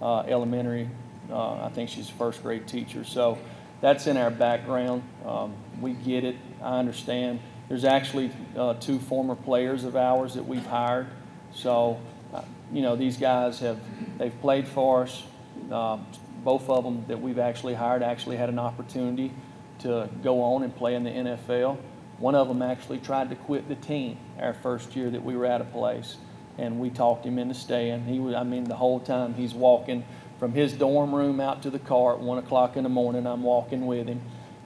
uh, elementary. Uh, I think she's a first grade teacher. So that's in our background. Um, we get it. I understand. There's actually uh, two former players of ours that we've hired. So, uh, you know, these guys have they've played for us. Um, both of them that we've actually hired actually had an opportunity to go on and play in the NFL. One of them actually tried to quit the team our first year that we were out of place, and we talked him into staying. He was, I mean, the whole time he's walking from his dorm room out to the car at one o'clock in the morning. I'm walking with him,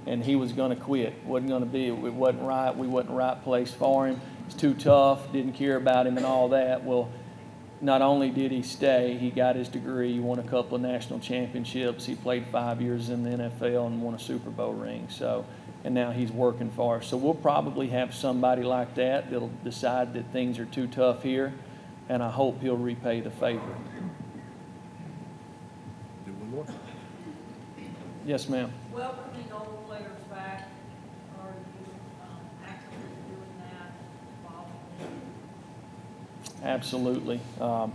and he was going to quit. wasn't going to be. It wasn't right. We wasn't right place for him. It's too tough. Didn't care about him and all that. Well, not only did he stay, he got his degree, he won a couple of national championships. He played five years in the NFL and won a Super Bowl ring. So, and now he's working for us. So we'll probably have somebody like that that'll decide that things are too tough here, and I hope he'll repay the favor. Do one more. Yes, ma'am. welcoming old players back, are you um, actively doing that, following? Absolutely. Um,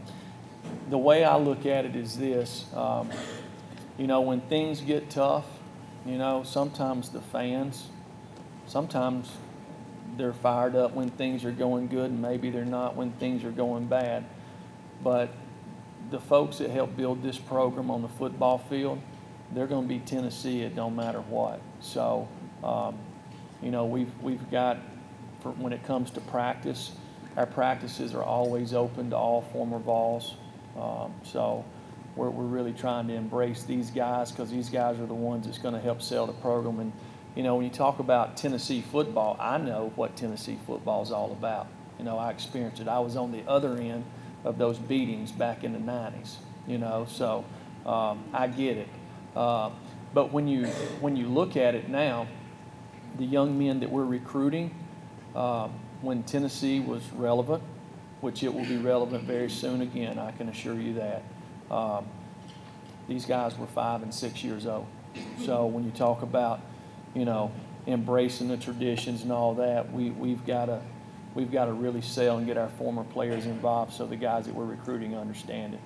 the way I look at it is this um, you know, when things get tough, you know, sometimes the fans, sometimes they're fired up when things are going good, and maybe they're not when things are going bad. But the folks that help build this program on the football field, they're going to be Tennessee. It don't matter what. So, um, you know, we've we've got when it comes to practice, our practices are always open to all former Vols. Um, so we're, we're really trying to embrace these guys because these guys are the ones that's going to help sell the program. And, you know, when you talk about Tennessee football, I know what Tennessee football is all about. You know, I experienced it. I was on the other end of those beatings back in the 90s, you know, so um, I get it. Uh, but when you, when you look at it now, the young men that we're recruiting, uh, when Tennessee was relevant, which it will be relevant very soon again, I can assure you that. Um, these guys were five and six years old. So when you talk about, you know, embracing the traditions and all that, we, we've got to we've got to really sell and get our former players involved so the guys that we're recruiting understand it.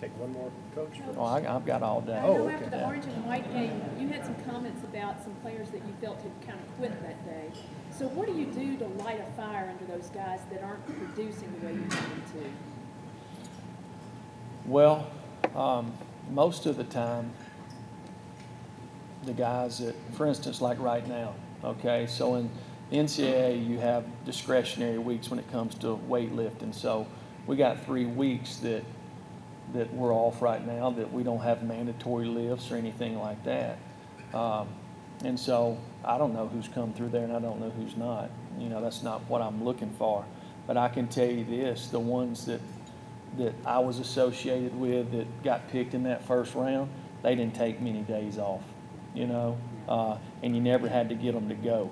take one more, coach? Oh, I, I've got all day. Oh, I know okay. after the orange and white game, you had some comments about some players that you felt had kind of quit that day. So what do you do to light a fire under those guys that aren't producing the way you want them to? Well, um, most of the time, the guys that, for instance, like right now, okay, so in NCAA, you have discretionary weeks when it comes to weightlifting. So we got three weeks that that we're off right now that we don't have mandatory lifts or anything like that. Um, and so I don't know who's come through there and I don't know who's not. You know, that's not what I'm looking for. But I can tell you this, the ones that that I was associated with that got picked in that first round, they didn't take many days off, you know, uh, and you never had to get them to go.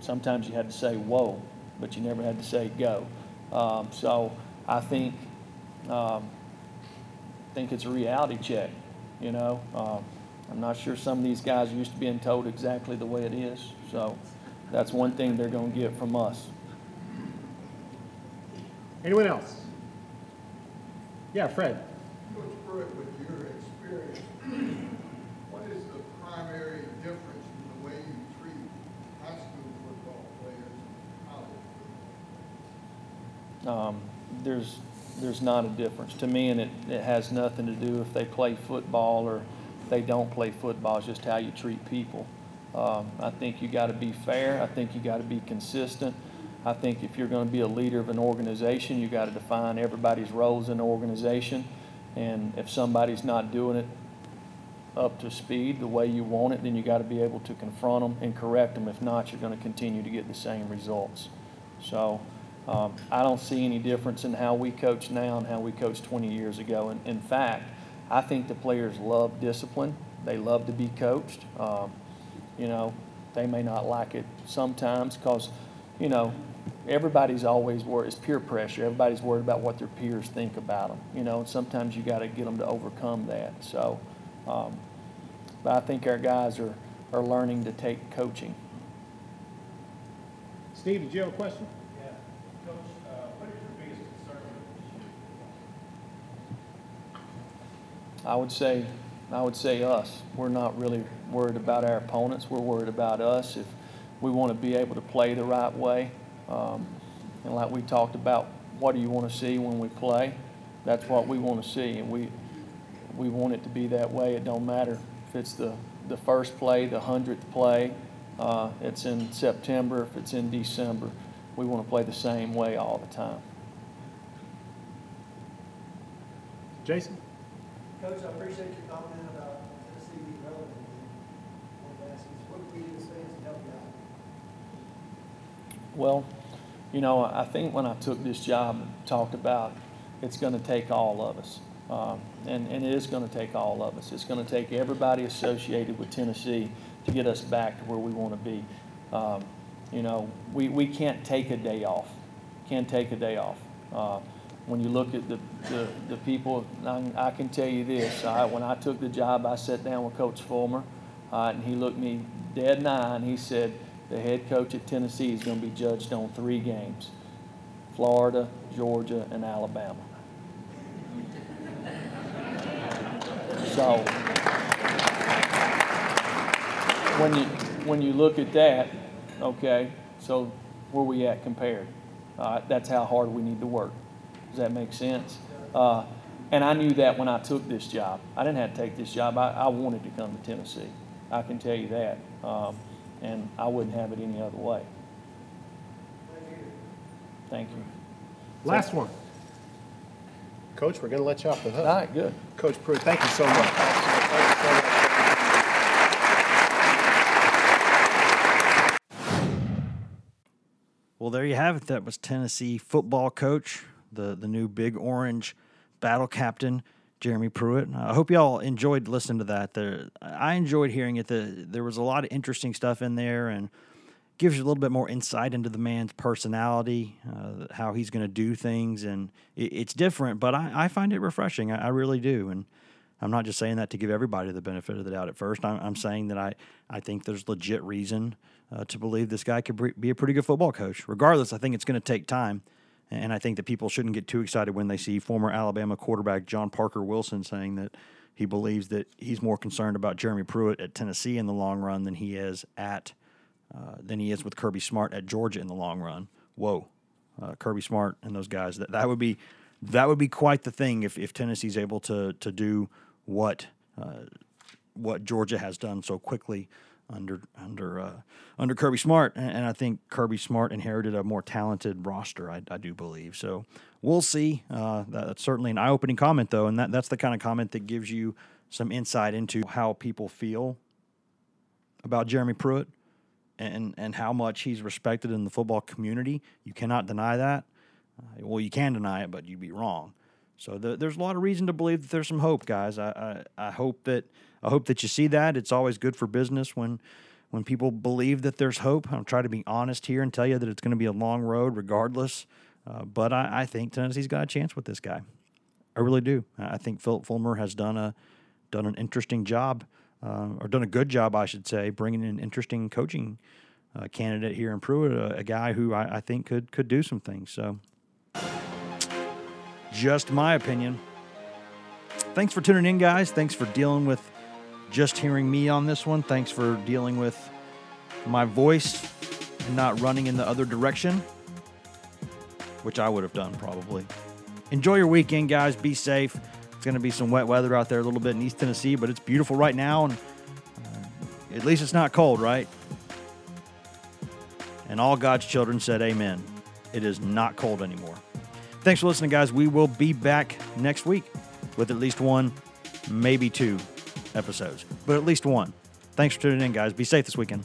Sometimes you had to say whoa, but you never had to say go. Um, so I think um, think it's a reality check, you know. Um, I'm not sure some of these guys are used to being told exactly the way it is, so that's one thing they're going to get from us. Anyone else? Yeah, Fred. Coach Pruitt, with your experience, what is the primary difference in the way you treat high school football players and college football? Um, there's there's not a difference to me, and it, it has nothing to do if they play football or they don't play football. It's just how you treat people. Um, I think you got to be fair. I think you got to be consistent. I think if you're going to be a leader of an organization, you got to define everybody's roles in the organization. And if somebody's not doing it up to speed the way you want it, then you got to be able to confront them and correct them. If not, you're going to continue to get the same results. So um, I don't see any difference in how we coach now and how we coached 20 years ago. And in fact, I think the players love discipline. They love to be coached. Um, you know, they may not like it sometimes because, you know, everybody's always worried. It's peer pressure. Everybody's worried about what their peers think about them. You know, and sometimes you got to get them to overcome that. So, um, but I think our guys are, are learning to take coaching. Steve, did you have a question? Yeah. Coach, uh, what is your biggest concern with this year? I would say, I would say us. We're not really worried about our opponents. We're worried about us. If we want to be able to play the right way, um, and like we talked about, what do you want to see when we play? That's what we want to see, and we we want it to be that way. It don't matter if it's the the first play, the hundredth play. Uh, it's in September. If it's in December, we want to play the same way all the time. Jason? Coach, I appreciate your comment about Tennessee being relevant. I wanted to ask you, what can we do as fans to help you out? Well, you know, I think when I took this job and talked about it's going to take all of us. Um, and, and it is going to take all of us. It's going to take everybody associated with Tennessee to get us back to where we want to be. Um, you know, we, we can't take a day off. Can't take a day off. Uh, when you look at the, the, the people, I, I can tell you this. I, when I took the job, I sat down with Coach Fulmer, uh, and he looked me dead in the eye, and he said, the head coach at Tennessee is going to be judged on three games Florida, Georgia, and Alabama. So when you when you look at that, okay, so where we at compared? Uh, that's how hard we need to work. Does that make sense? Uh, and I knew that when I took this job. I didn't have to take this job. I, I wanted to come to Tennessee. I can tell you that. Um, and I wouldn't have it any other way. Thank you. Last one. Coach, we're going to let you off the hook. All right, good. Coach Pruitt, thank you so much. Well, there you have it. That was Tennessee football coach, the the new Big Orange battle captain, Jeremy Pruitt. I hope y'all enjoyed listening to that. There, I enjoyed hearing it. The, there was a lot of interesting stuff in there, and gives you a little bit more insight into the man's personality, uh, how he's going to do things, and it, it's different. But I, I find it refreshing. I, I really do, and. I'm not just saying that to give everybody the benefit of the doubt at first. I'm, I'm saying that I, I think there's legit reason uh, to believe this guy could be a pretty good football coach. Regardless, I think it's going to take time. And I think that people shouldn't get too excited when they see former Alabama quarterback John Parker Wilson saying that he believes that he's more concerned about Jeremy Pruitt at Tennessee in the long run than he is at uh, than he is with Kirby Smart at Georgia in the long run. Whoa, uh, Kirby Smart and those guys. That that would be that would be quite the thing if, if Tennessee's able to to do what uh, what Georgia has done so quickly under under uh, under Kirby Smart, and, and, I think Kirby Smart inherited a more talented roster. I, I do believe so. We'll see. Uh, that's certainly an eye-opening comment, though, and that, that's the kind of comment that gives you some insight into how people feel about Jeremy Pruitt and and how much he's respected in the football community. You cannot deny that. Uh, well, you can deny it, but you'd be wrong. So the, there's a lot of reason to believe that there's some hope, guys. I, I, I hope that I hope that you see that. It's always good for business when when people believe that there's hope. I'll try to be honest here and tell you that it's going to be a long road, regardless. Uh, but I, I, think Tennessee's got a chance with this guy. I really do. I think Phillip Fulmer has done a done an interesting job, uh, or done a good job, I should say, bringing in an interesting coaching uh, candidate here in Pruitt, a, a guy who I, I think could could do some things. So just my opinion. Thanks for tuning in, guys. Thanks for dealing with just hearing me on this one. Thanks for dealing with my voice and not running in the other direction, which I would have done probably. Enjoy your weekend, guys. Be safe. It's going to be some wet weather out there a little bit in East Tennessee, but it's beautiful right now, and uh, at least it's not cold, right? And all God's children said, Amen. It is not cold anymore. Thanks for listening, guys. We will be back next week with at least one, maybe two episodes, but at least one. Thanks for tuning in, guys. Be safe this weekend.